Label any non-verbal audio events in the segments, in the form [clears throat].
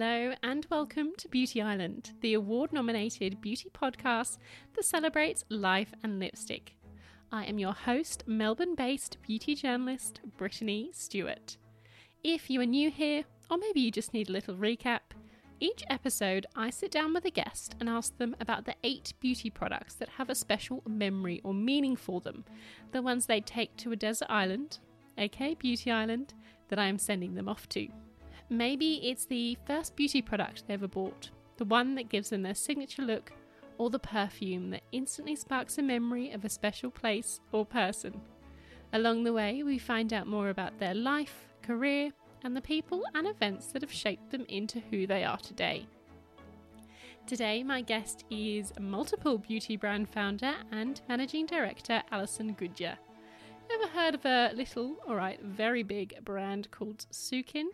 Hello, and welcome to Beauty Island, the award nominated beauty podcast that celebrates life and lipstick. I am your host, Melbourne based beauty journalist Brittany Stewart. If you are new here, or maybe you just need a little recap, each episode I sit down with a guest and ask them about the eight beauty products that have a special memory or meaning for them, the ones they take to a desert island, aka Beauty Island, that I am sending them off to. Maybe it's the first beauty product they ever bought, the one that gives them their signature look, or the perfume that instantly sparks a memory of a special place or person. Along the way, we find out more about their life, career, and the people and events that have shaped them into who they are today. Today, my guest is multiple beauty brand founder and managing director Alison Goodyear. Ever heard of a little, alright, very big brand called Sukin?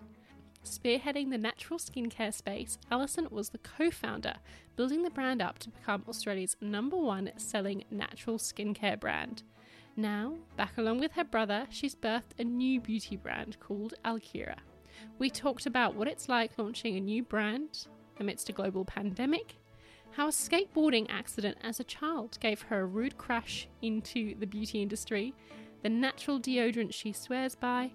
Spearheading the natural skincare space, Alison was the co founder, building the brand up to become Australia's number one selling natural skincare brand. Now, back along with her brother, she's birthed a new beauty brand called Alkira. We talked about what it's like launching a new brand amidst a global pandemic, how a skateboarding accident as a child gave her a rude crash into the beauty industry, the natural deodorant she swears by,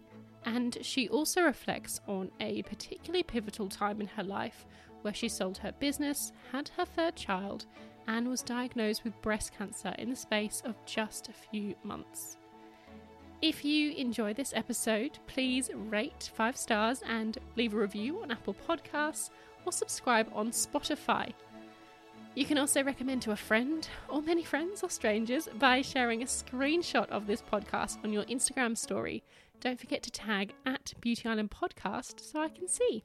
and she also reflects on a particularly pivotal time in her life where she sold her business, had her third child, and was diagnosed with breast cancer in the space of just a few months. If you enjoy this episode, please rate five stars and leave a review on Apple Podcasts or subscribe on Spotify. You can also recommend to a friend or many friends or strangers by sharing a screenshot of this podcast on your Instagram story don't forget to tag at Beauty Island Podcast so I can see.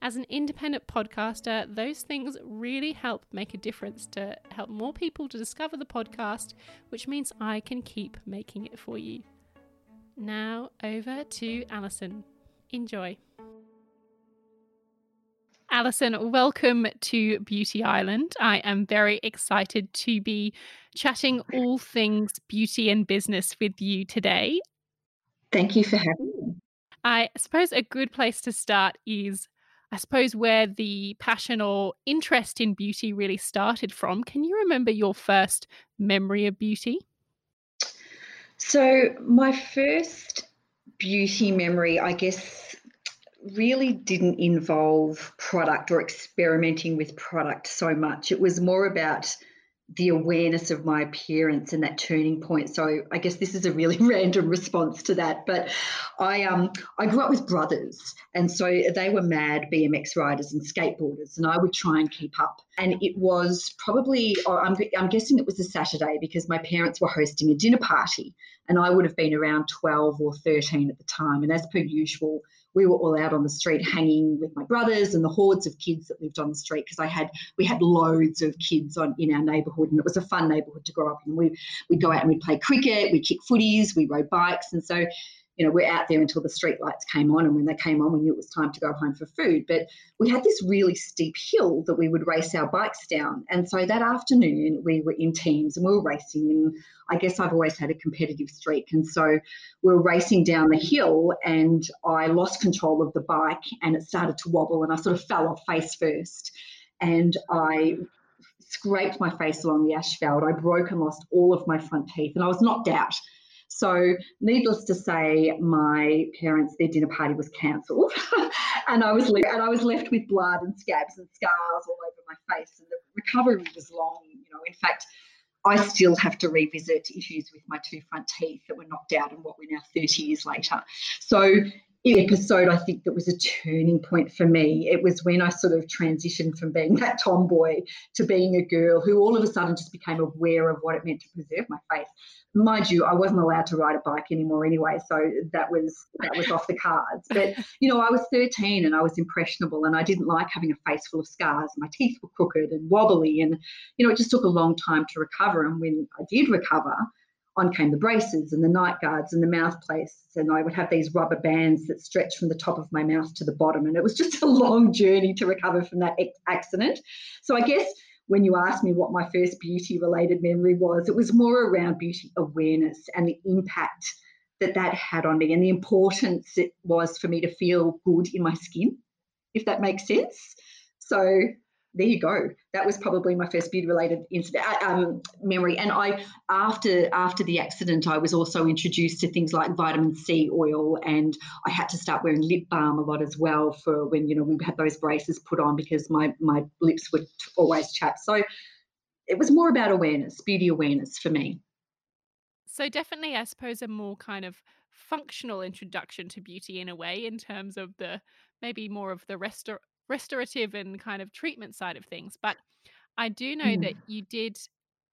As an independent podcaster, those things really help make a difference to help more people to discover the podcast, which means I can keep making it for you. Now, over to Alison. Enjoy. Alison, welcome to Beauty Island. I am very excited to be chatting all things beauty and business with you today. Thank you for having me. I suppose a good place to start is, I suppose, where the passion or interest in beauty really started from. Can you remember your first memory of beauty? So, my first beauty memory, I guess, really didn't involve product or experimenting with product so much. It was more about the awareness of my appearance and that turning point. So I guess this is a really [laughs] random response to that. But I um I grew up with brothers, and so they were mad BMX riders and skateboarders, and I would try and keep up. And it was probably oh, I'm I'm guessing it was a Saturday because my parents were hosting a dinner party, and I would have been around 12 or 13 at the time. And as per usual, we were all out on the street hanging with my brothers and the hordes of kids that lived on the street because I had we had loads of kids on in our neighbourhood and it was a fun neighbourhood to grow up in. We we'd go out and we'd play cricket, we'd kick footies, we rode bikes, and so you know, we're out there until the street lights came on. And when they came on, we knew it was time to go home for food. But we had this really steep hill that we would race our bikes down. And so that afternoon, we were in teams and we were racing. And I guess I've always had a competitive streak. And so we were racing down the hill and I lost control of the bike and it started to wobble and I sort of fell off face first. And I scraped my face along the asphalt. I broke and lost all of my front teeth and I was knocked out. So, needless to say, my parents' their dinner party was cancelled, [laughs] and I was le- and I was left with blood and scabs and scars all over my face. And the recovery was long. You know, in fact, I still have to revisit issues with my two front teeth that were knocked out and what we're now 30 years later. So episode I think that was a turning point for me. It was when I sort of transitioned from being that tomboy to being a girl who all of a sudden just became aware of what it meant to preserve my face. Mind you, I wasn't allowed to ride a bike anymore anyway, so that was that was off the cards. But you know, I was 13 and I was impressionable and I didn't like having a face full of scars. My teeth were crooked and wobbly and you know, it just took a long time to recover and when I did recover, on came the braces and the night guards and the mouth plates. And I would have these rubber bands that stretched from the top of my mouth to the bottom. And it was just [laughs] a long journey to recover from that accident. So I guess when you asked me what my first beauty related memory was, it was more around beauty awareness and the impact that that had on me and the importance it was for me to feel good in my skin if that makes sense. So there you go. That was probably my first beauty related incident uh, um, memory. And I, after after the accident, I was also introduced to things like vitamin C oil, and I had to start wearing lip balm a lot as well for when you know we had those braces put on because my my lips would always chap. So it was more about awareness, beauty awareness for me. So definitely, I suppose a more kind of functional introduction to beauty in a way, in terms of the maybe more of the restor- restorative and kind of treatment side of things. But I do know Mm. that you did.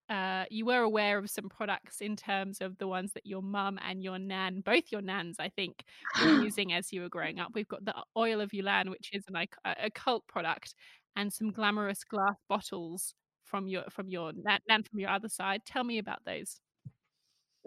Uh, you were aware of some products in terms of the ones that your mum and your nan, both your nans, I think, were [gasps] using as you were growing up. We've got the oil of Ulan, which is an, a cult product, and some glamorous glass bottles from your from your nan, nan from your other side. Tell me about those.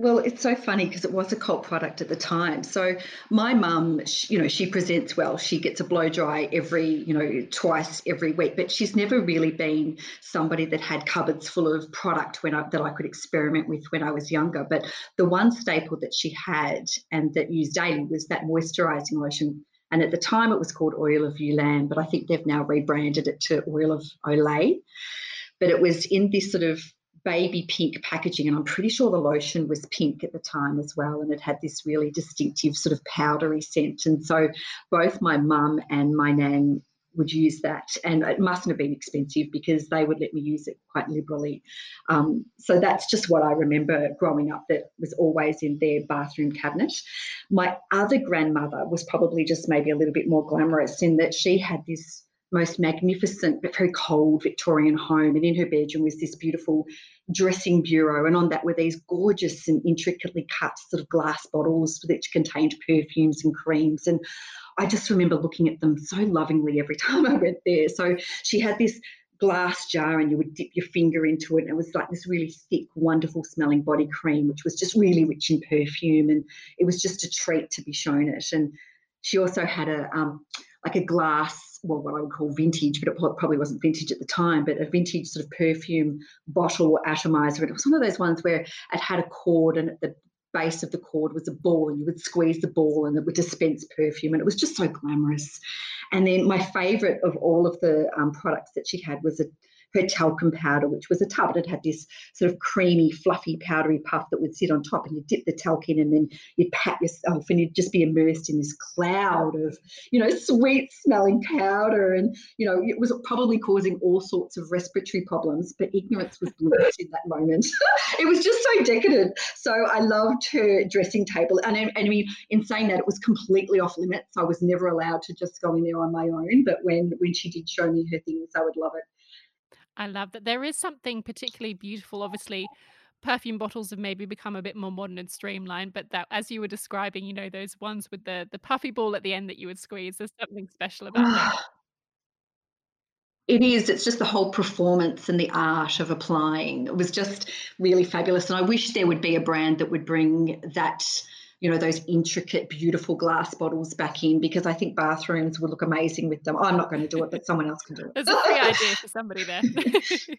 Well, it's so funny because it was a cult product at the time. So my mum, you know, she presents well. She gets a blow dry every, you know, twice every week, but she's never really been somebody that had cupboards full of product when I, that I could experiment with when I was younger. But the one staple that she had and that used daily was that moisturizing lotion. And at the time, it was called Oil of Ulan, but I think they've now rebranded it to Oil of Olay. But it was in this sort of baby pink packaging, and I'm pretty sure the lotion was pink at the time as well, and it had this really distinctive sort of powdery scent. And so both my mum and my nan would use that, and it mustn't have been expensive because they would let me use it quite liberally. Um, so that's just what I remember growing up that was always in their bathroom cabinet. My other grandmother was probably just maybe a little bit more glamorous in that she had this most magnificent but very cold Victorian home. And in her bedroom was this beautiful dressing bureau. And on that were these gorgeous and intricately cut sort of glass bottles which contained perfumes and creams. And I just remember looking at them so lovingly every [laughs] time I went there. So she had this glass jar and you would dip your finger into it. And it was like this really thick, wonderful smelling body cream, which was just really rich in perfume. And it was just a treat to be shown it. And she also had a um, like a glass, well, what I would call vintage, but it probably wasn't vintage at the time, but a vintage sort of perfume bottle atomizer. And it was one of those ones where it had a cord and at the base of the cord was a ball and you would squeeze the ball and it would dispense perfume and it was just so glamorous and then my favorite of all of the um, products that she had was a her talcum powder, which was a tub. It had this sort of creamy, fluffy, powdery puff that would sit on top, and you dip the talc in, and then you'd pat yourself, and you'd just be immersed in this cloud of, you know, sweet smelling powder. And, you know, it was probably causing all sorts of respiratory problems, but ignorance was bliss in that moment. [laughs] it was just so decadent. So I loved her dressing table. And, and I mean, in saying that, it was completely off limits. I was never allowed to just go in there on my own. But when, when she did show me her things, I would love it. I love that. There is something particularly beautiful. Obviously, perfume bottles have maybe become a bit more modern and streamlined, but that, as you were describing, you know, those ones with the the puffy ball at the end that you would squeeze, there's something special about them. Ah. It is. It's just the whole performance and the art of applying. It was just really fabulous. And I wish there would be a brand that would bring that you know, those intricate, beautiful glass bottles back in because I think bathrooms would look amazing with them. I'm not going to do it, but someone else can do it. There's a free idea for somebody there. [laughs]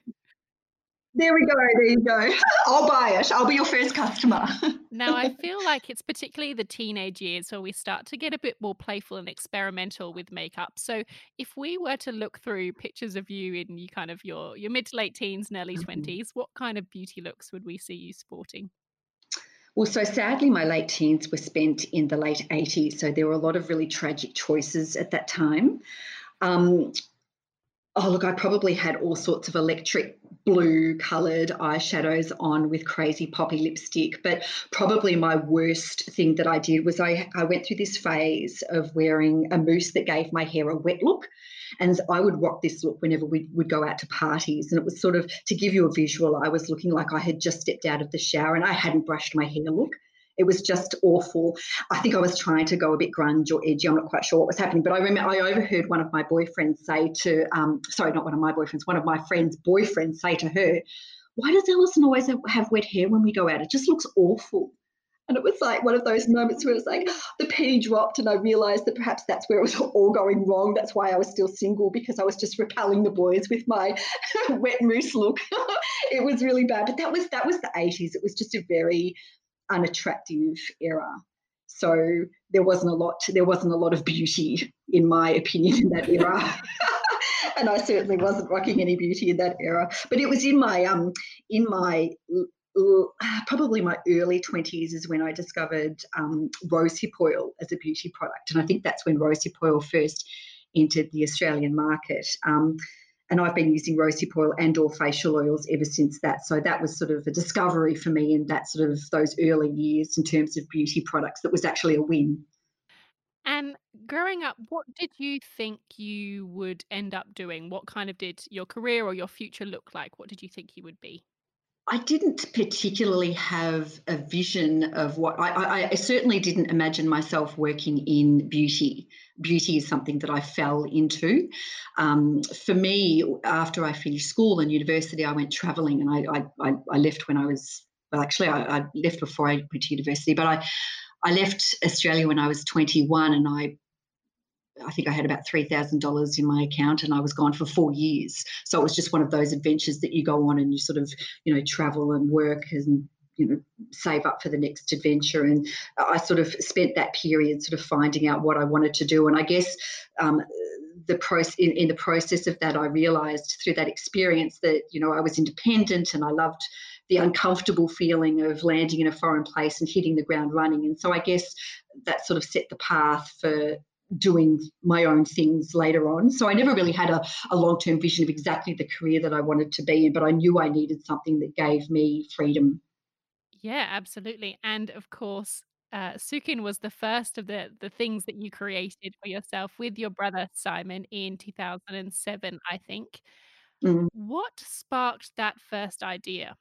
There we go. There you go. I'll buy it. I'll be your first customer. now, I [laughs] feel like it's particularly the teenage years where we start to get a bit more playful and experimental with makeup. So, if we were to look through pictures of you in you kind of your your mid to late teens and early mm-hmm. 20s, what kind of beauty looks would we see you sporting? Well, so sadly, my late teens were spent in the late 80s. So there were a lot of really tragic choices at that time. Um, oh, look, I probably had all sorts of electric blue coloured eyeshadows on with crazy poppy lipstick. But probably my worst thing that I did was I, I went through this phase of wearing a mousse that gave my hair a wet look. And I would rock this look whenever we would go out to parties. And it was sort of to give you a visual, I was looking like I had just stepped out of the shower and I hadn't brushed my hair look. It was just awful. I think I was trying to go a bit grunge or edgy. I'm not quite sure what was happening, but I remember I overheard one of my boyfriends say to, um, sorry, not one of my boyfriends, one of my friend's boyfriends say to her, "Why does Alison always have wet hair when we go out? It just looks awful." And it was like one of those moments where it's like [gasps] the penny dropped, and I realized that perhaps that's where it was all going wrong. That's why I was still single because I was just repelling the boys with my [laughs] wet mousse look. [laughs] it was really bad, but that was that was the 80s. It was just a very unattractive era. So there wasn't a lot. There wasn't a lot of beauty, in my opinion, in that era. [laughs] and I certainly wasn't rocking any beauty in that era. But it was in my um in my probably my early 20s is when I discovered um, rosehip oil as a beauty product. And I think that's when rosehip oil first entered the Australian market. Um, and I've been using rosehip oil and or facial oils ever since that. So that was sort of a discovery for me in that sort of those early years in terms of beauty products that was actually a win. And growing up, what did you think you would end up doing? What kind of did your career or your future look like? What did you think you would be? I didn't particularly have a vision of what I, I, I, certainly didn't imagine myself working in beauty. Beauty is something that I fell into. Um, for me, after I finished school and university, I went traveling and I, I, I left when I was, well, actually, I, left before I went to university, but I, I left Australia when I was 21 and I I think I had about $3,000 in my account and I was gone for four years. So it was just one of those adventures that you go on and you sort of, you know, travel and work and, you know, save up for the next adventure. And I sort of spent that period sort of finding out what I wanted to do. And I guess um, the process in, in the process of that, I realized through that experience that, you know, I was independent and I loved the uncomfortable feeling of landing in a foreign place and hitting the ground running. And so I guess that sort of set the path for doing my own things later on. So I never really had a, a long term vision of exactly the career that I wanted to be in, but I knew I needed something that gave me freedom. Yeah, absolutely. And of course, uh, Sukin was the first of the the things that you created for yourself with your brother Simon in 2007, I think. Mm. What sparked that first idea?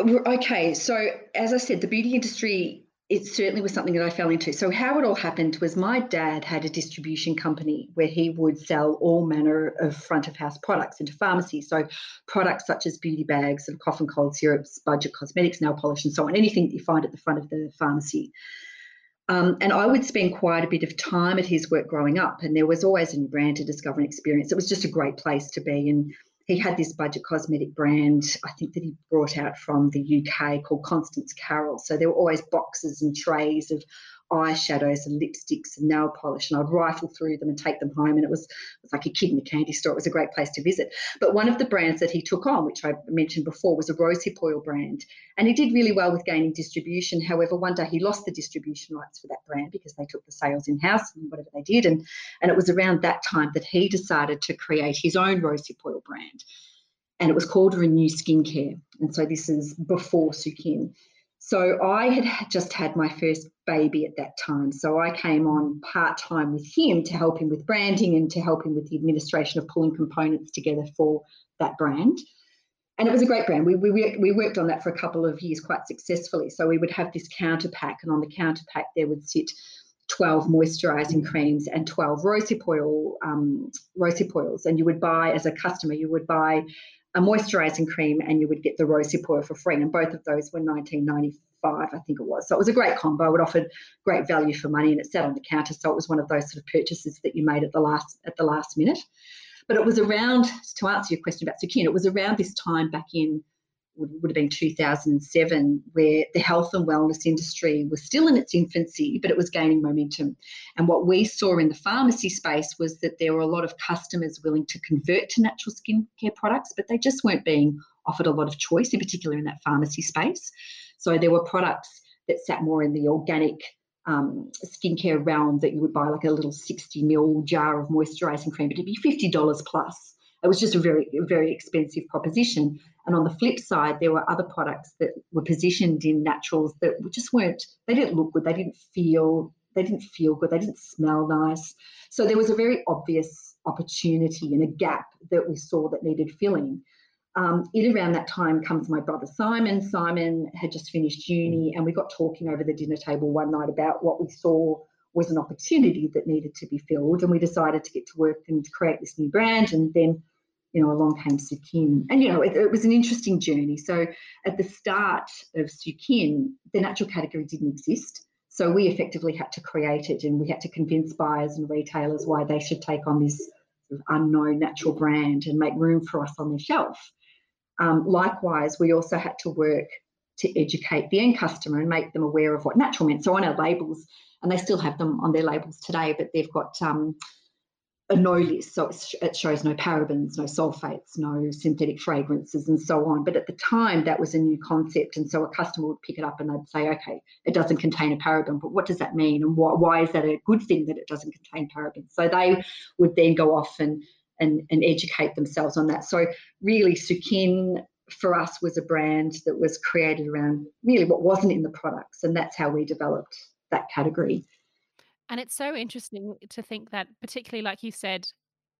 Okay, so as I said, the beauty industry it certainly was something that I fell into. So how it all happened was my dad had a distribution company where he would sell all manner of front of house products into pharmacies. So products such as beauty bags and cough and cold syrups, budget cosmetics, nail polish, and so on, anything that you find at the front of the pharmacy. Um, and I would spend quite a bit of time at his work growing up, and there was always a new brand to discover and experience. It was just a great place to be. And he had this budget cosmetic brand, I think that he brought out from the UK called Constance Carroll. So there were always boxes and trays of eyeshadows and lipsticks and nail polish, and I'd rifle through them and take them home. And it was, it was like a kid in a candy store. It was a great place to visit. But one of the brands that he took on, which I mentioned before, was a rosehip oil brand. And he did really well with gaining distribution. However, one day he lost the distribution rights for that brand because they took the sales in house and whatever they did. And, and it was around that time that he decided to create his own rosehip oil brand. And it was called Renew Skincare. And so this is before Sukin. So I had just had my first baby at that time. So I came on part time with him to help him with branding and to help him with the administration of pulling components together for that brand. And it was a great brand. We, we, we worked on that for a couple of years quite successfully. So we would have this counter pack, and on the counter pack, there would sit 12 moisturizing creams and 12 rosehip oil um, rosehip oils. And you would buy, as a customer, you would buy a moisturizing cream and you would get the rosehip oil for free. And both of those were 1995, I think it was. So it was a great combo. It offered great value for money and it sat on the counter. So it was one of those sort of purchases that you made at the last at the last minute. But it was around, to answer your question about Sukin, it was around this time back in would, would have been 2007, where the health and wellness industry was still in its infancy, but it was gaining momentum. And what we saw in the pharmacy space was that there were a lot of customers willing to convert to natural skincare products, but they just weren't being offered a lot of choice, in particular in that pharmacy space. So there were products that sat more in the organic um, skincare realm that you would buy like a little 60 ml jar of moisturizing cream, but it'd be $50 plus. It was just a very, very expensive proposition. And on the flip side, there were other products that were positioned in naturals that just weren't, they didn't look good, they didn't feel, they didn't feel good, they didn't smell nice. So there was a very obvious opportunity and a gap that we saw that needed filling. Um, in around that time comes my brother Simon. Simon had just finished uni, and we got talking over the dinner table one night about what we saw was an opportunity that needed to be filled. And we decided to get to work and create this new brand. And then you know, along came Sukin. And, you know, it, it, was an interesting journey. So at the start of Sukin, the natural category didn't exist. So we effectively had to create it and we had to convince buyers and retailers why they should take on this unknown natural brand and make room for us on the shelf. Um, likewise, we also had to work to educate the end customer and make them aware of what natural meant. So on our labels, and they still have them on their labels today, but they've got um, a no list. So it shows no parabens, no sulfates, no synthetic fragrances, and so on. But at the time, that was a new concept. And so a customer would pick it up and they'd say, okay, it doesn't contain a paraben, but what does that mean? And why, why is that a good thing that it doesn't contain parabens? So they would then go off and, and, and educate themselves on that. So really, Sukin for us was a brand that was created around really what wasn't in the products. And that's how we developed that category. And it's so interesting to think that, particularly like you said,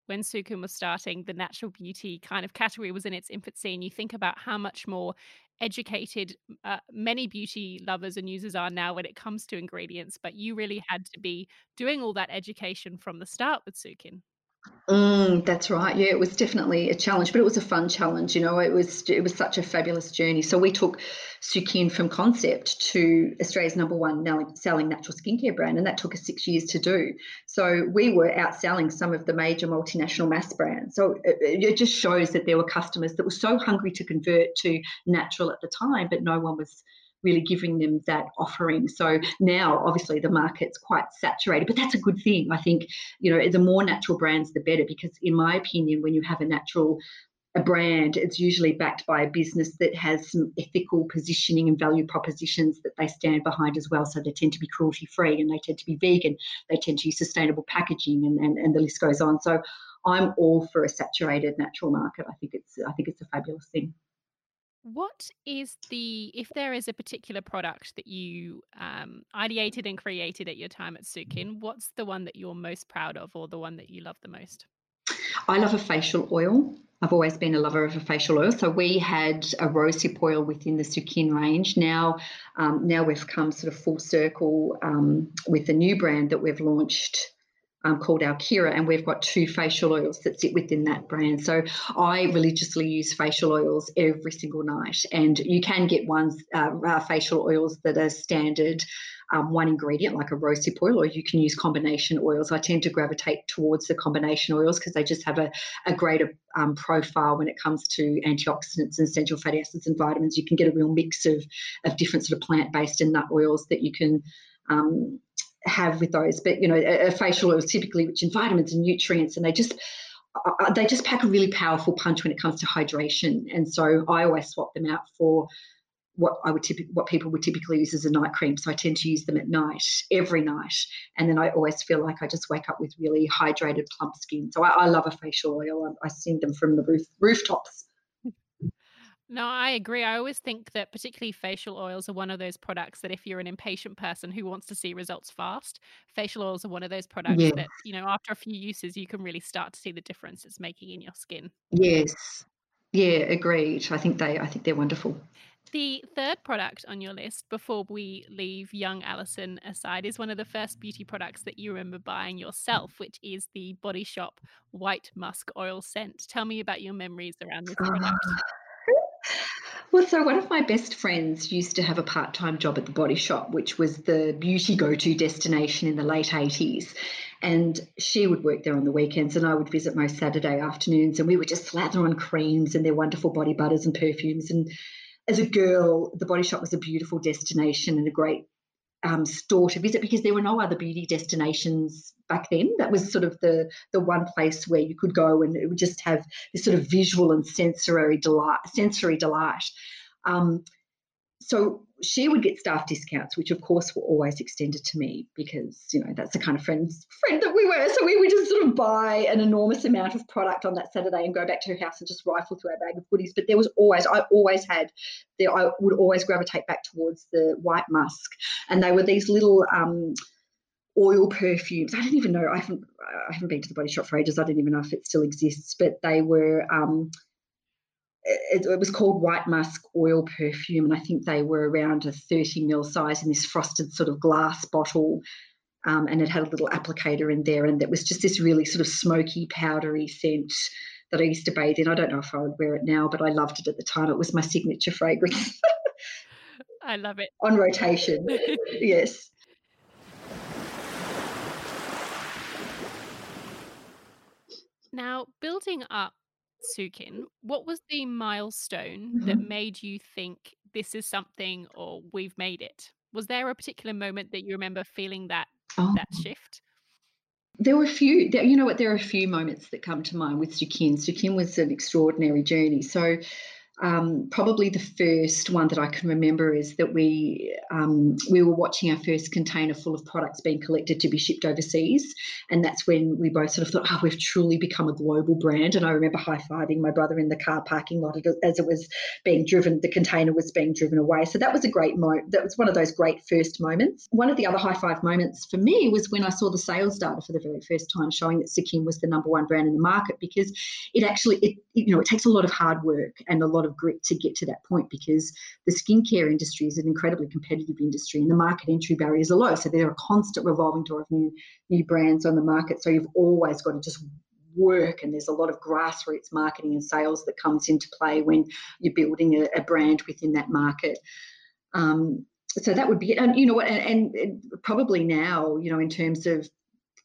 when Sukin was starting, the natural beauty kind of category was in its infancy. And you think about how much more educated uh, many beauty lovers and users are now when it comes to ingredients. But you really had to be doing all that education from the start with Sukin. Mm, that's right. Yeah, it was definitely a challenge, but it was a fun challenge. You know, it was it was such a fabulous journey. So we took Sukin from concept to Australia's number one selling natural skincare brand, and that took us six years to do. So we were outselling some of the major multinational mass brands. So it, it just shows that there were customers that were so hungry to convert to natural at the time, but no one was really giving them that offering. So now, obviously, the market's quite saturated, but that's a good thing. I think, you know, the more natural brands, the better, because in my opinion, when you have a natural a brand, it's usually backed by a business that has some ethical positioning and value propositions that they stand behind as well. So they tend to be cruelty free and they tend to be vegan, they tend to use sustainable packaging and, and, and the list goes on. So I'm all for a saturated natural market. I think it's I think it's a fabulous thing. What is the, if there is a particular product that you um, ideated and created at your time at Sukin, what's the one that you're most proud of or the one that you love the most? I love a facial oil. I've always been a lover of a facial oil. So we had a rosehip oil within the Sukin range. Now, um, now we've come sort of full circle um, with a new brand that we've launched um, called Alkira, and we've got two facial oils that sit within that brand. So I religiously use facial oils every single night, and you can get ones uh, uh, facial oils that are standard. Um, one ingredient like a rosehip oil, or you can use combination oils. I tend to gravitate towards the combination oils because they just have a, a greater um, profile when it comes to antioxidants and essential fatty acids and vitamins. You can get a real mix of, of different sort of plant based and nut oils that you can um, have with those. But you know, a, a facial oil is typically rich in vitamins and nutrients, and they just uh, uh, they just pack a really powerful punch when it comes to hydration. And so I always swap them out for what I would typically what people would typically use as a night cream. So I tend to use them at night, every night, and then I always feel like I just wake up with really hydrated, plump skin. So I, I love a facial oil. I, I send them from the roof rooftops no, I agree. I always think that particularly facial oils are one of those products that if you're an impatient person who wants to see results fast, facial oils are one of those products Yeah. that, you know, after a few uses, you can really start to see the difference it's making in your skin. Yes. Yeah, agreed. I think they I think they're wonderful. The third product on your list, before we leave young Alison aside, is one of the first beauty products that you remember buying yourself, which is the Body Shop White Musk Oil Scent. Tell me about your memories around this product. Ah. Well, so one of my best friends used to have a part time job at the body shop, which was the beauty go to destination in the late 80s. And she would work there on the weekends, and I would visit most Saturday afternoons, and we would just slather on creams and their wonderful body butters and perfumes. And as a girl, the body shop was a beautiful destination and a great um, store to visit because there were no other beauty destinations back then. That was sort of the the one place where you could go and it would just have this sort of visual and sensory delight. Sensory delight. Um, so she would get staff discounts, which of course were always extended to me because you know that's the kind of friends friend that we were. So we would just sort of buy an enormous amount of product on that Saturday and go back to her house and just rifle through our bag of goodies. But there was always I always had the I would always gravitate back towards the white musk, and they were these little. Um, oil perfumes. I don't even know. I haven't. I haven't been to the body shop for ages. I don't even know if it still exists. But they were um, it, it, was called White Musk Oil Perfume, and I think they were around a 30 ml size in this frosted sort of glass bottle. Um, and it had a little applicator in there, and it was just this really sort of smoky, powdery scent that I used to bathe in. I don't know if I would wear it now, but I loved it at the time. It was my signature fragrance. [laughs] I love it. On rotation, [laughs] yes. Now, building up Sukin, what was the milestone that Mhm. made you think this is something or we've made it? Was there a particular moment that you remember feeling that Oh. that shift? There were a few, there, you know what, there are a few moments that come to mind with Sukin. Sukin was an extraordinary journey. So um, probably the first one that I can remember is that we um, we were watching our first container full of products being collected to be shipped overseas, and that's when we both sort of thought, "Oh, we've truly become a global brand." And I remember high fiving my brother in the car parking lot as it was being driven. The container was being driven away, so that was a great moment. That was one of those great first moments. One of the other high five moments for me was when I saw the sales data for the very first time, showing that Sukin was the number one brand in the market because it actually, it, you know, it takes a lot of hard work and a lot of of grit to get to that point because the skincare industry is an incredibly competitive industry and the market entry barriers are low. So there are constant revolving door of new new brands on the market. So you've always got to just work and there's a lot of grassroots marketing and sales that comes into play when you're building a, a brand within that market. Um, so that would be it. And you know what, and, and, probably now, you know, in terms of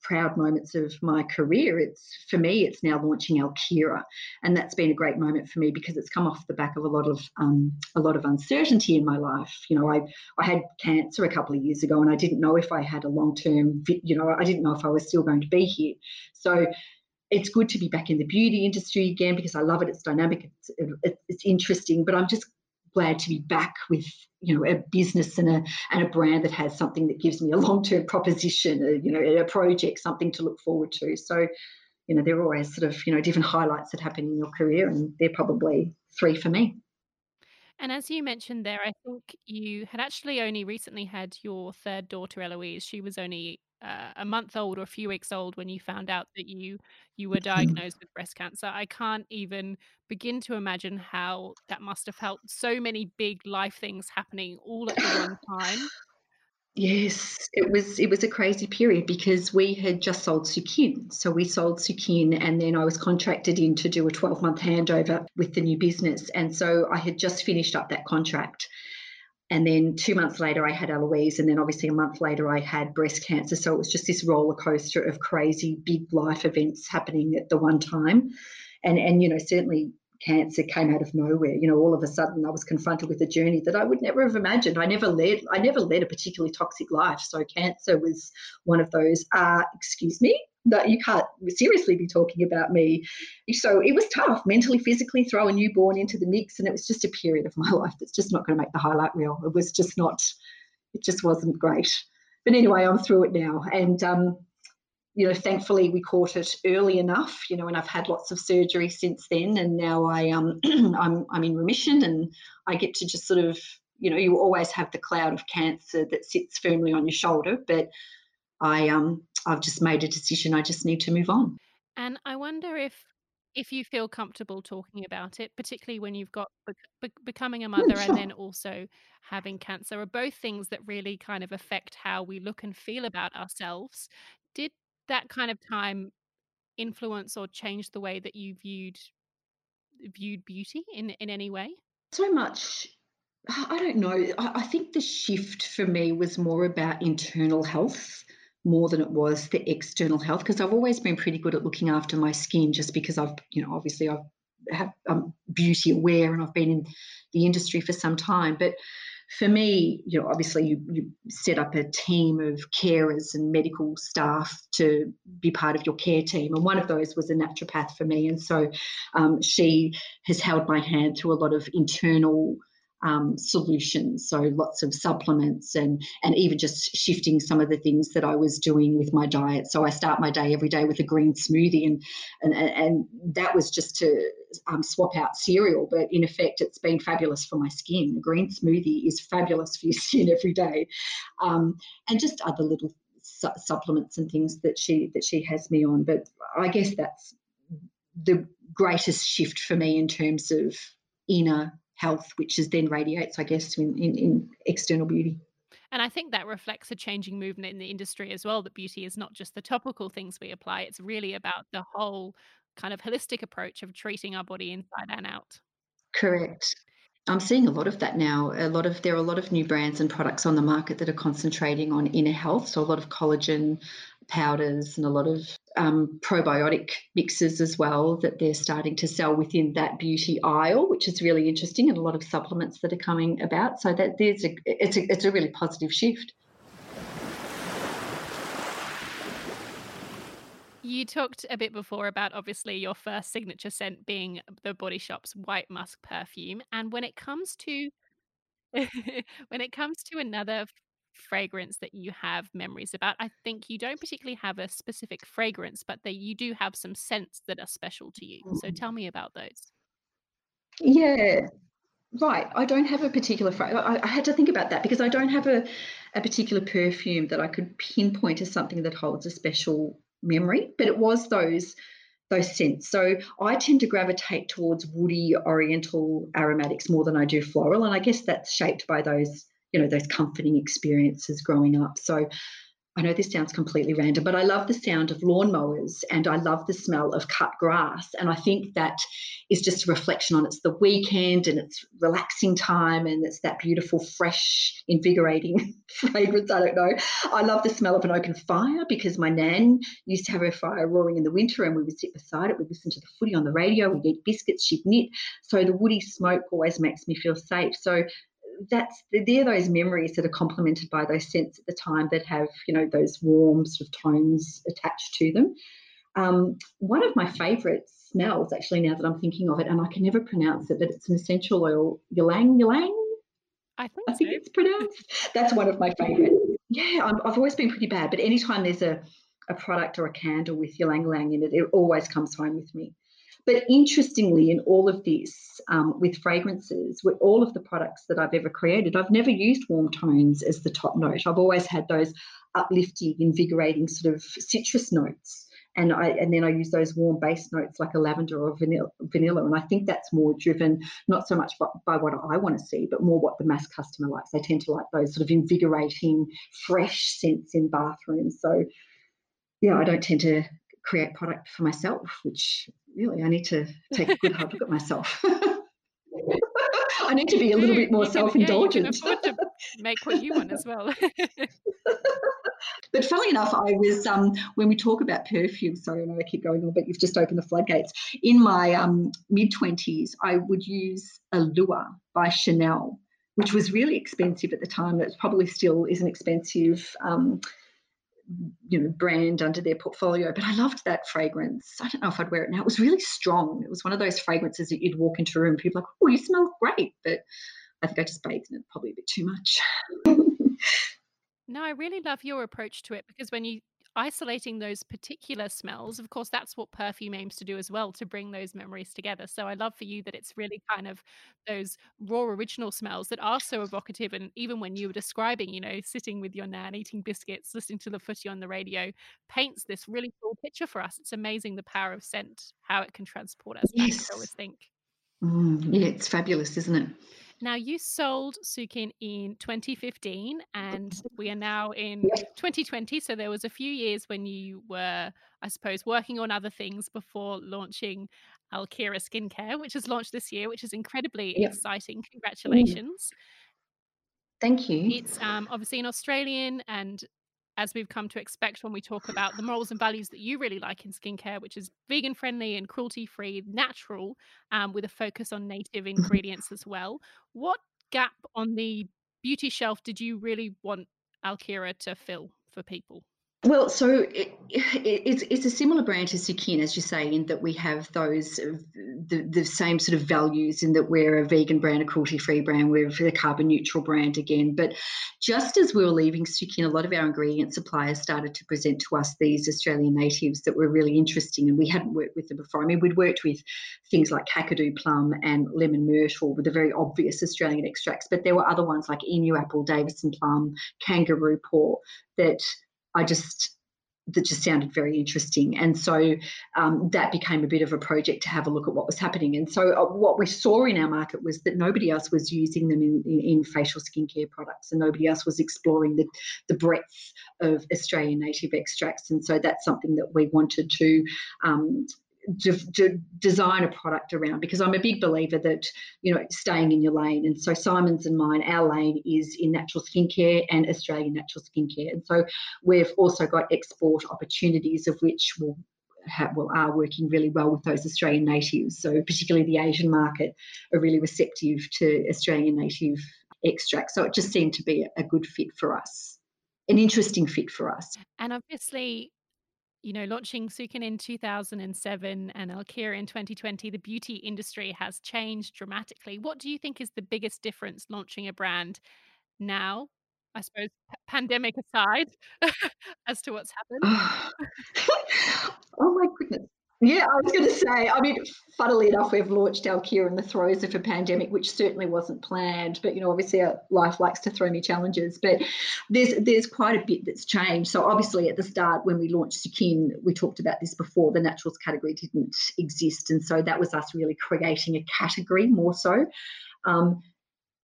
proud moments of my career. It's for me, it's now launching Alkira, and that's been a great moment for me because it's come off the back of a lot of um, a lot of uncertainty in my life. You know, I I had cancer a couple of years ago, and I didn't know if I had a long term. You know, I didn't know if I was still going to be here. So it's good to be back in the beauty industry again because I love it. It's dynamic, it's, it's interesting, but I'm just glad to be back with you know a business and a and a brand that has something that gives me a long term proposition, a, you know, a project, something to look forward to. So, you know, there are always sort of you know different highlights that happen in your career, and they're probably three for me. And as you mentioned there, I think you had actually only recently had your third daughter, Eloise. She was only uh, a month old or a few weeks old when you found out that you you were Mm. diagnosed with breast cancer. I can't even begin to imagine how that must have felt. So many big life things happening all at the one time. Yes, it was it was a crazy period because we had just sold Sukin. So we sold Sukin and then I was contracted in to do a 12-month handover with the new business. And so I had just finished up that contract. And then two months later, I had Eloise. And then obviously a month later, I had breast cancer. So it was just this roller coaster of crazy big life events happening at the one time. And, and you know, certainly cancer came out of nowhere. You know, all of a sudden I was confronted with a journey that I would never have imagined. I never led I never led a particularly toxic life. So cancer was one of those, uh, excuse me, that you can't seriously be talking about me. So it was tough, mentally, physically, throw a newborn into the mix. And it was just a period of my [laughs] life that's just not going to make the highlight reel. It was just not, it just wasn't great. But anyway, I'm through it now. And um, you know, thankfully we caught it early enough, you know, and I've had lots of surgery since then, and now I um [clears throat] I'm I'm in remission, and I get to just sort of, you know, you always have the cloud of cancer that sits firmly on your shoulder, but I um I've just made a decision. I just need to move on. And I wonder if if you feel comfortable talking about it, particularly when you've got bec- becoming a Mm, mother and then also having cancer, are both things that really kind of affect how we look and feel about ourselves. Did that kind of time influence or change the way that you viewed viewed beauty in in any way? So much. I don't know. I, I think the shift for me was more about internal health more than it was the external health because I've always been pretty good at looking after my skin just because I've, you know, obviously I've have, I'm beauty aware and I've been in the industry for some time. But for me, you know, obviously you, you set up a team of carers and medical staff to be part of your care team. And one of those was a naturopath for me. And so um, she has held my hand through a lot of internal um, solutions. So lots of supplements and and even just shifting some of the things that I was doing with my diet. So I start my day every day with a green smoothie, and and and that was just to um, swap out cereal. But in effect, it's been fabulous for my skin. A green smoothie is fabulous for your [laughs] skin every day, um, and just other little su- supplements and things that she that she has me on. But I guess that's the greatest shift for me in terms of inner health, which is then radiates, I guess, in, in, in external beauty. And I think that reflects a changing movement in the industry as well, that beauty is not just the topical things we apply, it's really about the whole kind of holistic approach of treating our body inside and out. Correct. I'm seeing a lot of that now. A lot of there are a lot of new brands and products on the market that are concentrating on inner health. So a lot of collagen, powders and a lot of um, probiotic mixes as well that they're starting to sell within that beauty aisle, which is really interesting, and a lot of supplements that are coming about. So that there's a it's a it's a really positive shift. You talked a bit before about obviously your first signature scent being the Body Shop's White Musk perfume, and when it comes to [laughs] when it comes to another fragrance that you have memories about, I think you don't particularly have a specific fragrance, but that you do have some scents that are special to you. So Mm. tell me about those. Yeah, right. I don't have a particular. Fra- I, I had to think about that because I don't have a, a particular perfume that I could pinpoint as something that holds a special memory. But it was those those scents. So I tend to gravitate towards woody oriental aromatics more than I do floral, and I guess that's shaped by those you know those comforting experiences growing up. So I know this sounds completely random, but I love the sound of lawnmowers and I love the smell of cut grass. And I think that is just a reflection on it's the weekend and it's relaxing time and it's that beautiful, fresh, invigorating [laughs] fragrance. I don't know. I love the smell of an open fire because my nan used to have her fire roaring in the winter and we would sit beside it. We'd listen to the footy on the radio, we'd eat biscuits, she'd knit. So the woody smoke always makes me feel safe. So that's they're those memories that are complemented by those scents at the time that have you know those warm sort of tones attached to them. Um, one of my favourite smells, actually, now that I'm thinking of it, and I can never pronounce it, but it's an essential oil, ylang ylang. I think I think so. it's pronounced. That's one of my favourite. Yeah, I'm, I've always been pretty bad, but anytime there's a a product or a candle with ylang ylang in it, it always comes home with me. But interestingly, in all of this, um, with fragrances, with all of the products that I've ever created, I've never used warm tones as the top note. I've always had those uplifting, invigorating sort of citrus notes. And I and then I use those warm base notes like a lavender or vanilla, vanilla. And I think that's more driven not so much by, by what I want to see, but more what the mass customer likes. They tend to like those sort of invigorating, fresh scents in bathrooms. So yeah, I don't tend to create product for myself, which really I need to take a good hard look at myself. [laughs] I need to be a little bit more You can, yeah, you can self-indulgent. afford to make what you want as well. [laughs] But funnily enough, I was um, when we talk about perfume. Sorry, I know I keep going on, but you've just opened the floodgates. In my um, mid twenties, I would use a Allure by Chanel, which was really expensive at the time. It probably still is an expensive, um, you know, brand under their portfolio. But I loved that fragrance. I don't know if I'd wear it now. It was really strong. It was one of those fragrances that you'd walk into a room, people like, "Oh, you smell great," but I think I just bathed in it probably a bit too much. No, I really love your approach to it because when you isolating those particular smells, of course, that's what perfume aims to do as well, to bring those memories together. So I love for you that it's really kind of those raw original smells that are so evocative. And even when you were describing, you know, sitting with your nan, eating biscuits, listening to the footy on the radio, paints this really cool picture for us. It's amazing the power of scent, how it can transport us back, I always think. Mm, yeah, it's fabulous, isn't it? Now, you sold Sukin in 2015, and we are now in Yep. 2020. So there was a few years when you were, I suppose, working on other things before launching Alkira Skincare, which has launched this year, which is incredibly Yep. exciting. Mm, Congratulations. thank you. It's um, obviously an Australian, and as we've come to expect when we talk about the morals and values that you really like in skincare, which is vegan friendly and cruelty free, natural, um, with a focus on native ingredients as well. What gap on the beauty shelf did you really want Alkira to fill for people? Well, so it, it, it's it's a similar brand to Sukin, as you say, in that we have those uh, the, the same sort of values in that we're a vegan brand, a cruelty-free brand, we're a carbon neutral brand again. But just as we were leaving Sukin, a lot of our ingredient suppliers started to present to us these Australian natives that were really interesting, and we hadn't worked with them before. I mean, we'd worked with things like Kakadu plum and lemon myrtle with the very obvious Australian extracts, but there were other ones like emu apple, Davidson plum, kangaroo paw that I just that just sounded very interesting, and so um, that became a bit of a project to have a look at what was happening. And so uh, what we saw in our market was that nobody else was using them in, in, in facial skincare products, and nobody else was exploring the the breadth of Australian native extracts. And so that's something that we wanted to um, de- de- design a product around because I'm a big believer that you know staying in your lane. And so Simon's and mine our lane is in natural skincare and Australian natural skincare. And so we've also got export opportunities of which will have, well are working really well with those Australian natives. So particularly the Asian market are really receptive to Australian native extracts so it just seemed to be a good fit for us an interesting fit for us. And obviously you know, launching Sukin in 2007 and Alkira in 2020, the beauty industry has changed dramatically. What do you think is the biggest difference launching a brand now, I suppose, pandemic aside, [laughs] as to what's happened? [sighs] oh my goodness. Yeah, I was going to say, I mean, funnily enough, we've launched Alkira in the throes of a pandemic, which certainly wasn't planned. But, you know, obviously our life likes to throw me challenges. But there's there's quite a bit that's changed. So obviously at the start when we launched Sukin, we talked about this before, the naturals category didn't exist. And so that was us really creating a category more so. Um,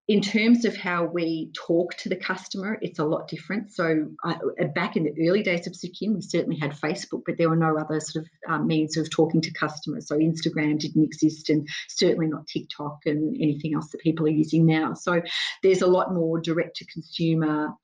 in terms of how we talk to the customer, it's a lot different. So, uh, back in the early days of Sukin, we certainly had Facebook, but there were no other sort of um, means of talking to customers. So, Instagram didn't exist, and certainly not TikTok and anything else that people are using now. So, there's a lot more direct to consumer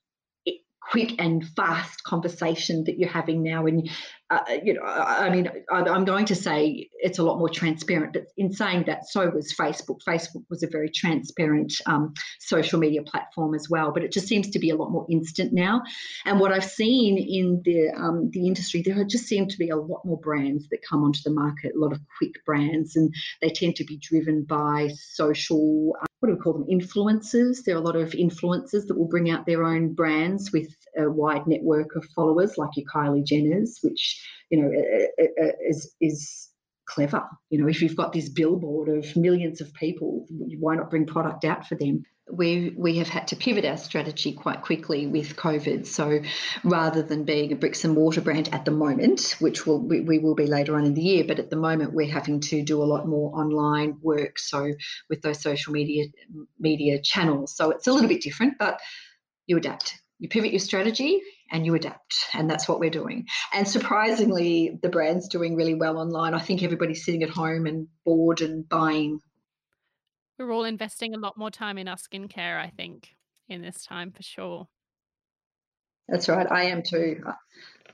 quick and fast conversation that you're having now and uh, you know i mean i'm going to say it's a lot more transparent but in saying that so was facebook. Facebook was a very transparent um, social media platform as well but it just seems to be a lot more instant now. And what i've seen in the um, the industry there just seem to be a lot more brands that come onto the market a lot of quick brands and they tend to be driven by social um, what do we call them influencers. There are a lot of influencers that will bring out their own brands with a wide network of followers like your kylie jenners which you know is is clever you know if you've got this billboard of millions of people why not bring product out for them we we have had to pivot our strategy quite quickly with COVID. So rather than being a bricks and mortar brand at the moment, which will we, we, will be later on in the year, but at the moment we're having to do a lot more online work. So with those social media media channels, so it's a little bit different, but you adapt. You pivot your strategy and you adapt, and that's what we're doing. And surprisingly, the brand's doing really well online. I think everybody's sitting at home and bored and buying we're all investing a lot more time in our skincare, I think, in this time for sure. That's right. I am too.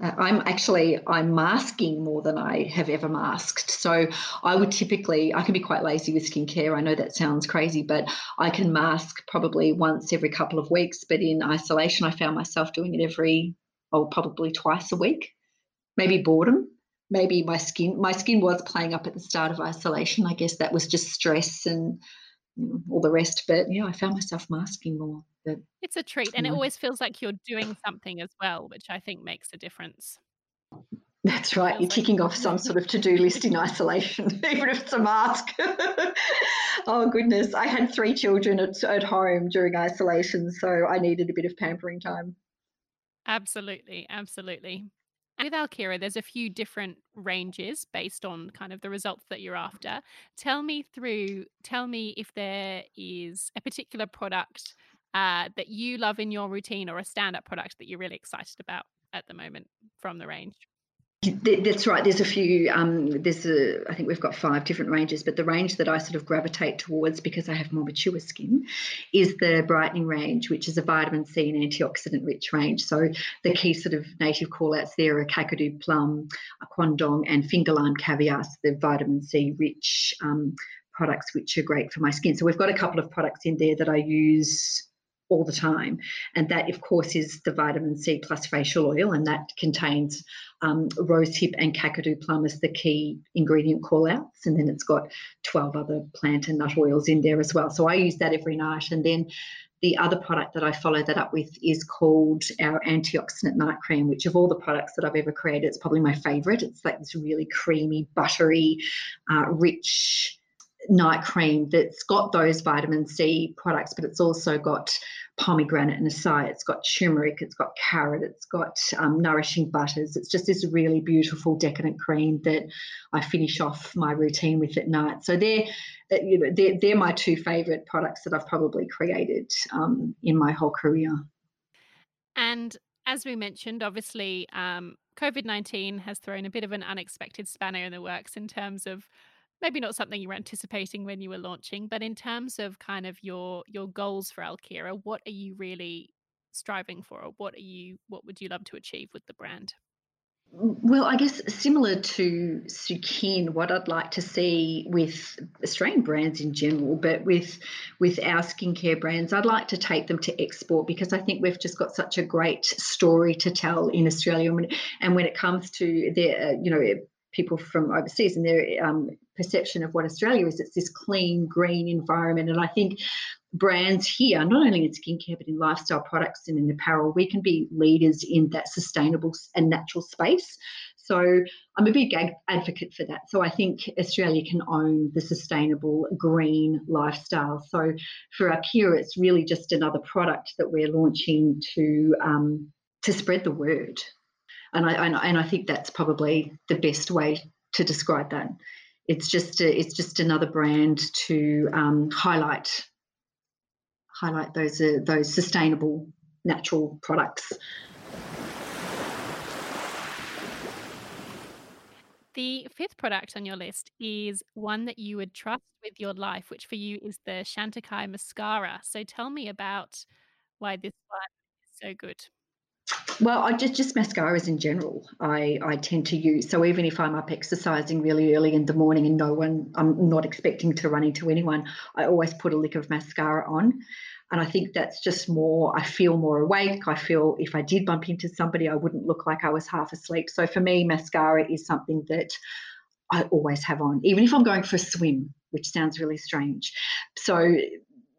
Uh, I'm actually I'm masking more than I have ever masked. So I would typically I can be quite lazy with skincare. I know that sounds crazy, but I can mask probably once every couple of weeks. But in isolation, I found myself doing it every oh probably twice a week. Maybe boredom. Maybe my skin my skin was playing up at the start of isolation. I guess that was just stress and all the rest. But yeah, I found myself masking more. But it's a treat, and it always feels like you're doing something as well, which I think makes a difference. That's right. You're ticking off some sort of to-do list in isolation, [laughs] even if it's a mask. [laughs] oh goodness, I had three children at, at home during isolation, so I needed a bit of pampering time. Absolutely, absolutely with Alkira, there's a few different ranges based on kind of the results that you're after. Tell me through, tell me if there is a particular product uh, that you love in your routine or a stand up product that you're really excited about at the moment from the range. That's right. There's a few. Um, there's a. I think we've got five different ranges, but the range that I sort of gravitate towards because I have more mature skin is the brightening range, which is a vitamin C and antioxidant rich range. So the key sort of native callouts there are Kakadu plum, Quandong, and finger lime caviar. So the vitamin C rich um, products, which are great for my skin. So we've got a couple of products in there that I use all the time. And that, of course, is the vitamin C plus facial oil, and that contains um, rosehip and kakadu plum as the key ingredient callouts. And then it's got 12 other plant and nut oils in there as well. So I use that every night. And then the other product that I follow that up with is called our antioxidant night cream, which of all the products that I've ever created, it's probably my favorite. It's like this really creamy, buttery, uh, rich night cream that's got those vitamin C products, but it's also got pomegranate and acai, it's got turmeric, it's got carrot, it's got um, nourishing butters. It's just this really beautiful decadent cream that I finish off my routine with at night. So they're, uh, you know, they're, they're my two favourite products that I've probably created um, in my whole career. And as we mentioned, obviously, um, COVID 19 has thrown a bit of an unexpected spanner in the works in terms of maybe not something you were anticipating when you were launching, but in terms of kind of your your goals for Alkira, what are you really striving for or what are you what would you love to achieve with the brand? Well, I guess similar to Sukin, what I'd like to see with Australian brands in general, but with with our skincare brands, I'd like to take them to export because I think we've just got such a great story to tell in Australia. And when it comes to their, you know, people from overseas and their um, perception of what Australia is, it's this clean, green environment. And I think brands here, not only in skincare, but in lifestyle products and in apparel, we can be leaders in that sustainable and natural space. So I'm a big advocate for that. So I think Australia can own the sustainable green lifestyle. So for Alkira, it's really just another product that we're launching to um, to spread the word. And I, and I think that's probably the best way to describe that. It's just a, it's just another brand to um, highlight highlight those uh, those sustainable natural products. The fifth product on your list is one that you would trust with your life, which for you is the Chantecaille mascara. So tell me about why this one is so good. Well, I just just mascaras in general. I I tend to use. So even if I'm up exercising really early in the morning and no one, I'm not expecting to run into anyone, I always put a lick of mascara on. And I think that's just more, I feel more awake. I feel if I did bump into somebody, I wouldn't look like I was half asleep. So for me, mascara is something that I always have on, even if I'm going for a swim, which sounds really strange. So,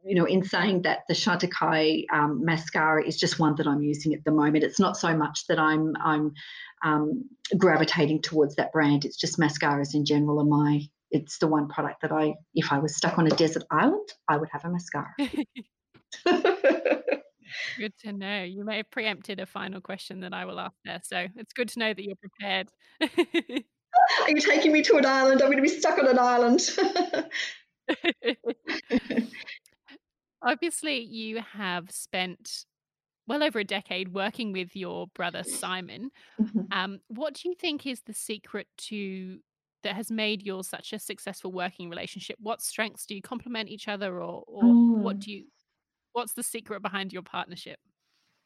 you know, in saying that the Chantecaille um, mascara is just one that I'm using at the moment. It's not so much that I'm I'm um, gravitating towards that brand. It's just mascaras in general are my. It's the one product that I, if I was stuck on a desert island, I would have a mascara. [laughs] [laughs] Good to know. You may have preempted a final question that I will ask there. So it's good to know that you're prepared. [laughs] Are you taking me to an island? I'm going to be stuck on an island. Obviously, you have spent well over a decade working with your brother Simon. Mm-hmm. Um, what do you think is the secret to that has made yours such a successful working relationship? What strengths do you complement each other, or, or mm. what do you What's the secret behind your partnership?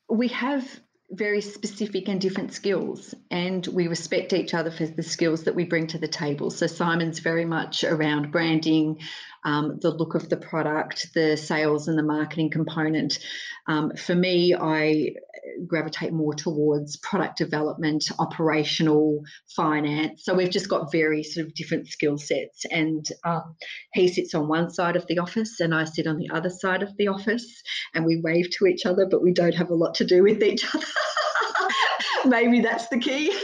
We have very specific and different skills, and we respect each other for the skills that we bring to the table. So, Simon's very much around branding, um, the look of the product, the sales and the marketing component. Um, for me, I gravitate more towards product development, operational, finance. So we've just got very sort of different skill sets. And um, he sits on one side of the office, and I sit on the other side of the office, and we wave to each other, but we don't have a lot to do with each other. [laughs] Maybe that's the key.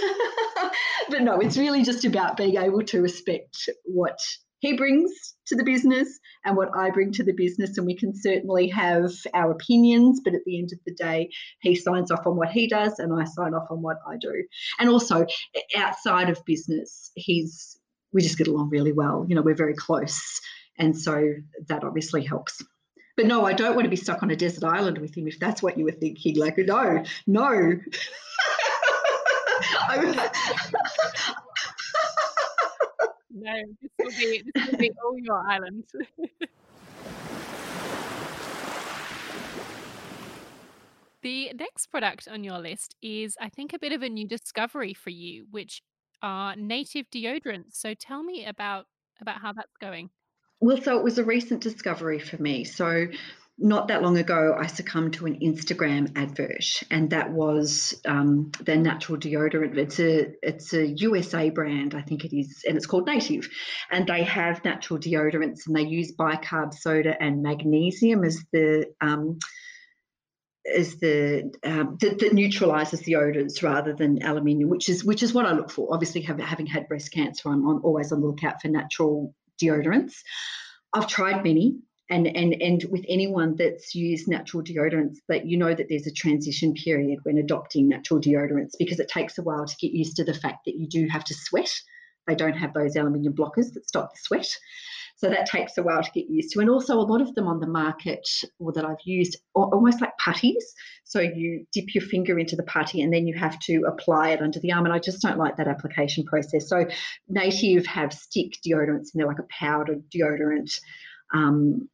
[laughs] but no, it's really just about being able to respect what he brings to the business and what I bring to the business. And we can certainly have our opinions, but at the end of the day, he signs off on what he does and I sign off on what I do. And also outside of business, he's we just get along really well. You know, we're very close. And so that obviously helps. But no, I don't want to be stuck on a desert island with him if that's what you were thinking. Like, no, no. [laughs] no, this will be this will be all your island. [laughs] the next product on your list is, I think, a bit of a new discovery for you, which are native deodorants. So tell me about about how that's going. Well, so it was a recent discovery for me. So not that long ago, I succumbed to an Instagram advert, and that was um, their natural deodorant. It's a it's a USA brand, I think it is, and it's called Native. And they have natural deodorants, and they use bicarb soda and magnesium as the um, as the um, that, that, neutralizes the odors rather than aluminium, which is which is what I look for. Obviously, have, having had breast cancer, I'm on, always on the lookout for natural deodorants. I've tried many and and and with anyone that's used natural deodorants that you know that there's a transition period when adopting natural deodorants because it takes a while to get used to the fact that you do have to sweat they don't have those aluminium blockers that stop the sweat So that takes a while to get used to. And also, a lot of them on the market or that I've used are almost like putties. So you dip your finger into the putty and then you have to apply it under the arm. And I just don't like that application process. So Native have stick deodorants and they're like a powdered deodorant. Um,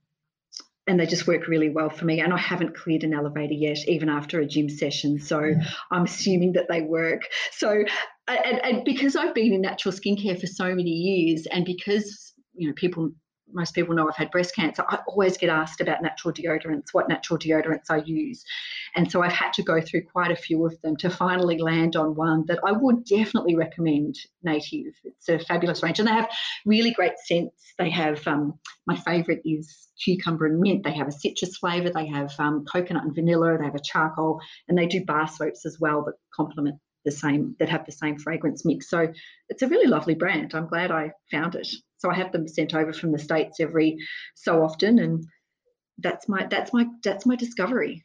and they just work really well for me. And I haven't cleared an elevator yet, even after a gym session. So mm. I'm assuming that they work. So, and, and because I've been in natural skincare for so many years, and because you know people most people know I've had breast cancer, I always get asked about natural deodorants, what natural deodorants I use. And so I've had to go through quite a few of them to finally land on one that I would definitely recommend Native. It's a fabulous range. And they have really great scents. They have, um, my favourite is cucumber and mint. They have a citrus flavour. They have um, coconut and vanilla. They have a charcoal. And they do bar soaps as well that complement the same, that have the same fragrance mix. So it's a really lovely brand. I'm glad I found it. So I have them sent over from the states every so often, and that's my that's my that's my discovery.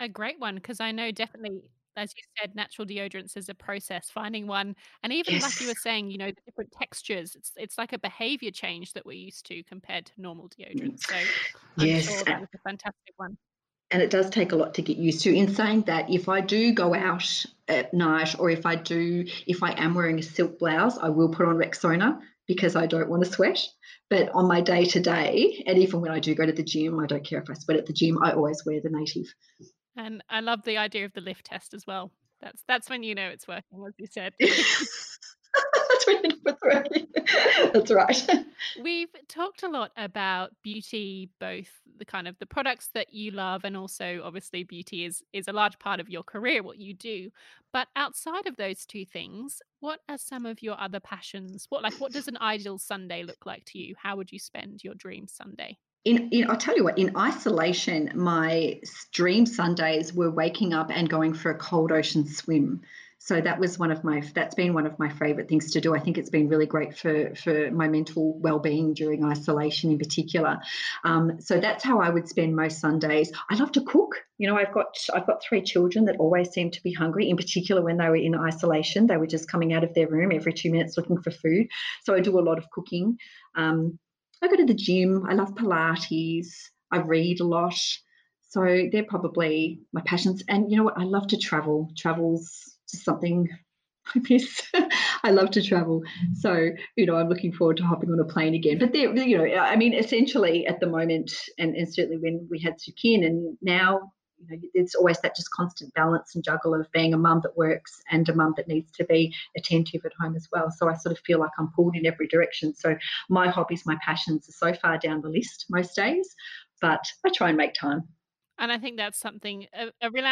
A great one because I know definitely, as you said, natural deodorants is a process. Finding one, and even like you were saying, you know, the different textures. It's it's like a behavior change that we're used to compared to normal deodorants. So I'm Yes. sure that is a fantastic one. and it does take a lot to get used to. In saying that, if I do go out at night or if I do, if I am wearing a silk blouse, I will put on Rexona because I don't want to sweat. But on my day to day, and even when I do go to the gym, I don't care if I sweat at the gym, I always wear the native. And I love the idea of the lift test as well. That's that's when you know it's working, as you said. [laughs] [laughs] [laughs] [laughs] That's right. We've talked a lot about beauty, both the kind of the products that you love and also obviously beauty is is a large part of your career, what you do. But outside of those two things, what are some of your other passions? What like what does an ideal Sunday look like to you? How would you spend your dream Sunday? In, in I'll tell you what, in isolation, my dream Sundays were waking up and going for a cold ocean swim. So that was one of my that's been one of my favorite things to do. I think it's been really great for for my mental well-being during isolation in particular. Um, so that's how I would spend most Sundays. I love to cook. You know, I've got I've got three children that always seem to be hungry. In particular, when they were in isolation, they were just coming out of their room every two minutes looking for food. So I do a lot of cooking. Um, I go to the gym. I love Pilates. I read a lot. So they're probably my passions. And you know what? I love to travel. Travel's something [laughs] I miss. I love to travel. So, you know, I'm looking forward to hopping on a plane again. But there, you know, I mean, essentially at the moment, and, and certainly when we had Sukin and now, you know, it's always that just constant balance and juggle of being a mum that works and a mum that needs to be attentive at home as well. So I sort of feel like I'm pulled in every direction. So my hobbies, my passions are so far down the list most days, but I try and make time. And I think that's something a, a real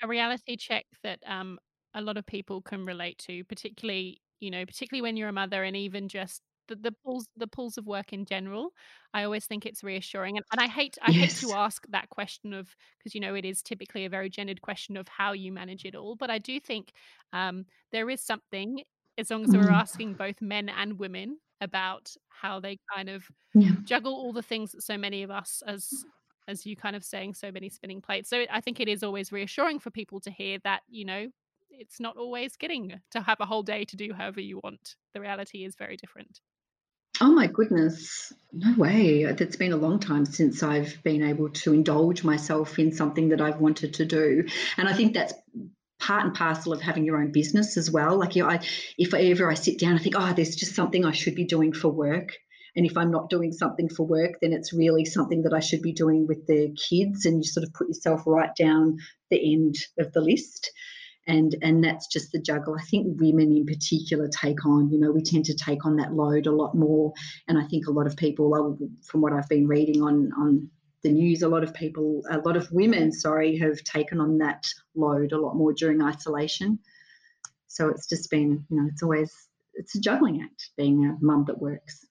a reality check that um a lot of people can relate to, particularly, you know, particularly when you're a mother and even just the, the pulls the pulls of work in general. I always think it's reassuring. And, and I hate I hate to ask that question of because you know it is typically a very gendered question of how you manage it all. But I do think um there is something, as long as we're Mm, asking both men and women about how they kind of yeah. juggle all the things that so many of us as as you kind of saying so many spinning plates so i think it is always reassuring for people to hear that you know it's not always getting to have a whole day to do however you want the reality is very different Oh my goodness. No way. It's been a long time since I've been able to indulge myself in something that I've wanted to do. And I think that's part and parcel of having your own business as well. Like you know, I if ever I sit down I think, oh, there's just something I should be doing for work. And if I'm not doing something for work, then it's really something that I should be doing with the kids. And you sort of put yourself right down the end of the list and and that's just the juggle. I think women in particular take on you know we tend to take on that load a lot more. And i think a lot of people from what i've been reading on on the news a lot of people a lot of women sorry have taken on that load a lot more during isolation. So it's just been you know it's always it's a juggling act being a mum that works.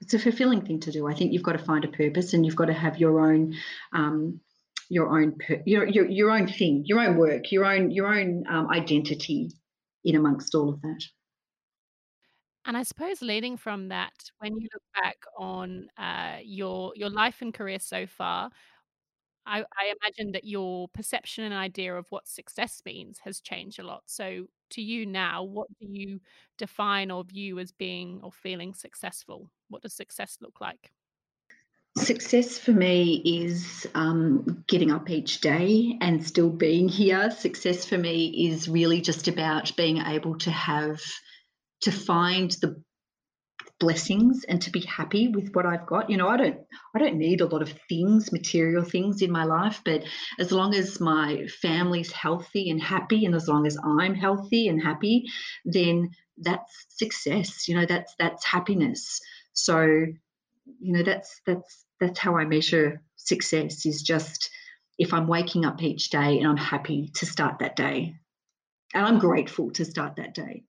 It's a fulfilling thing to do. I think you've got to find a purpose and you've got to have your own um, your own your, your your own thing, your own work, your own your own um, identity in amongst all of that. and i suppose leading from that when you look back on uh, your your life and career so far I, I imagine that your perception and idea of what success means has changed a lot. So, to you now, what do you define or view as being or feeling successful? What does success look like? Success for me is um, getting up each day and still being here. Success for me is really just about being able to have, to find the blessings and to be happy with what I've got. You know, I don't I don't need a lot of things, material things in my life, but as long as my family's healthy and happy and as long as I'm healthy and happy, then that's success. You know, that's that's happiness. So, you know, that's that's that's how I measure success is just if I'm waking up each day and I'm happy to start that day. And I'm grateful to start that day.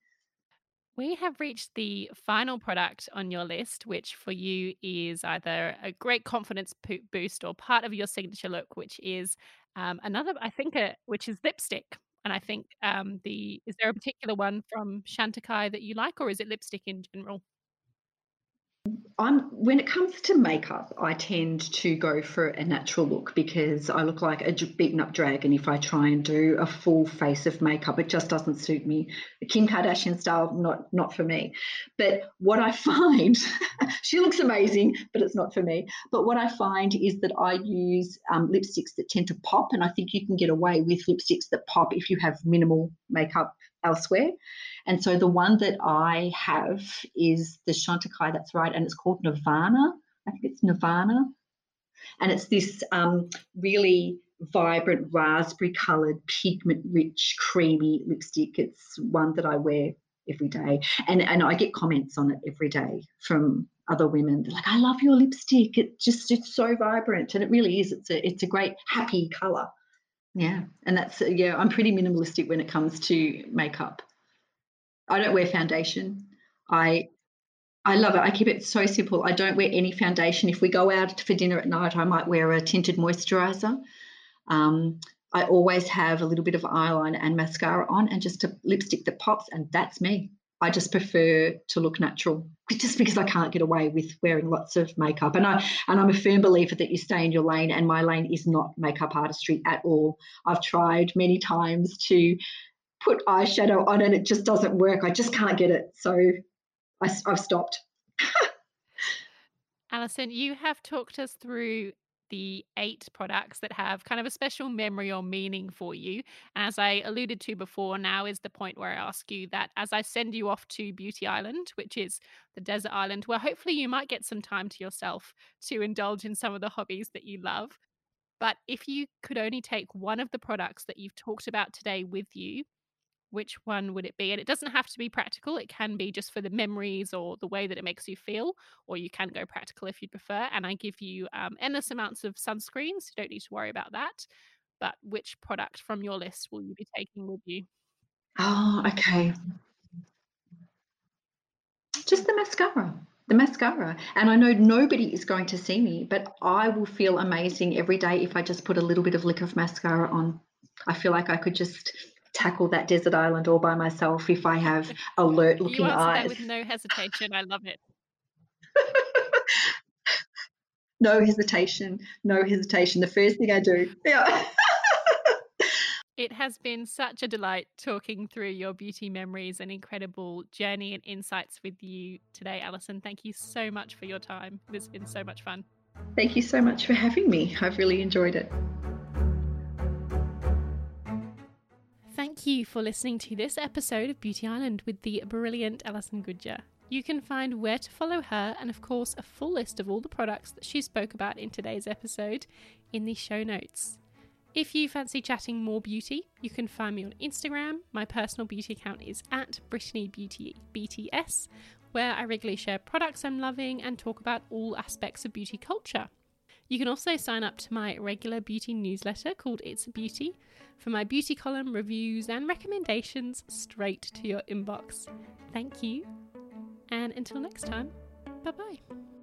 We have reached the final product on your list, which for you is either a great confidence boost or part of your signature look, which is um, another, I think, a, which is lipstick. And I think um, the is there a particular one from Chantecaille that you like, or is it lipstick in general? I'm when it comes to makeup, I tend to go for a natural look because I look like a beaten up dragon if I try and do a full face of makeup. It just doesn't suit me. Kim Kardashian style, not not for me. But what I [laughs] find, she looks amazing, but it's not for me. But what I find is that I use um, lipsticks that tend to pop, and I think you can get away with lipsticks that pop if you have minimal makeup elsewhere. And so the one that I have is the Chantecaille, that's right, and it's called Nirvana. I think it's Nirvana. And it's this um, really vibrant raspberry coloured, pigment rich, creamy lipstick. It's one that I wear every day. And, and I get comments on it every day from other women. They're like, I love your lipstick. It just it's so vibrant. And it really is. It's a it's a great happy colour. Yeah. And that's yeah, I'm pretty minimalistic when it comes to makeup. I don't wear foundation. I I love it. I keep it so simple. I don't wear any foundation. If we go out for dinner at night, I might wear a tinted moisturizer. Um, I always have a little bit of eyeliner and mascara on and just a lipstick that pops, and that's me. I just prefer to look natural, just because I can't get away with wearing lots of makeup. And I and I'm a firm believer that you stay in your lane, and my lane is not makeup artistry at all. I've tried many times to put eyeshadow on and it just doesn't work. I just can't get it. So I, have stopped. [laughs] Alison, you have talked us through the eight products that have kind of a special memory or meaning for you. And as I alluded to before, now is the point where I ask you that as I send you off to Beauty Island, which is the desert island, where hopefully you might get some time to yourself to indulge in some of the hobbies that you love. But if you could only take one of the products that you've talked about today with you which one would it be? And it doesn't have to be practical, it can be just for the memories or the way that it makes you feel, or you can go practical if you prefer. And I give you um, endless amounts of sunscreens, you don't need to worry about that. But which product from your list will you be taking with you? Oh, okay. Just the mascara the mascara. And I know nobody is going to see me, but I will feel amazing every day if I just put a little bit of of mascara on. I feel like I could just tackle that desert island all by myself if I have alert looking eyes. That with no hesitation. I love it. [laughs] no hesitation. No hesitation. The first thing I do. Yeah. It has been such a delight talking through your beauty memories and incredible journey and insights with you today, Alison. Thank you so much for your time. It's been so much fun. Thank you so much for having me. I've really enjoyed it. Thank you for listening to this episode of Beauty Island with the brilliant Alison Goodger. You can find where to follow her and, of course, a full list of all the products that she spoke about in today's episode in the show notes. If you fancy chatting more beauty, you can find me on Instagram. My personal beauty account is at Brittany Beauty BTS, where I regularly share products I'm loving and talk about all aspects of beauty culture. You can also sign up to my regular beauty newsletter called It's Beauty for my beauty column, reviews, and recommendations straight to your inbox. Thank you, and until next time, bye bye.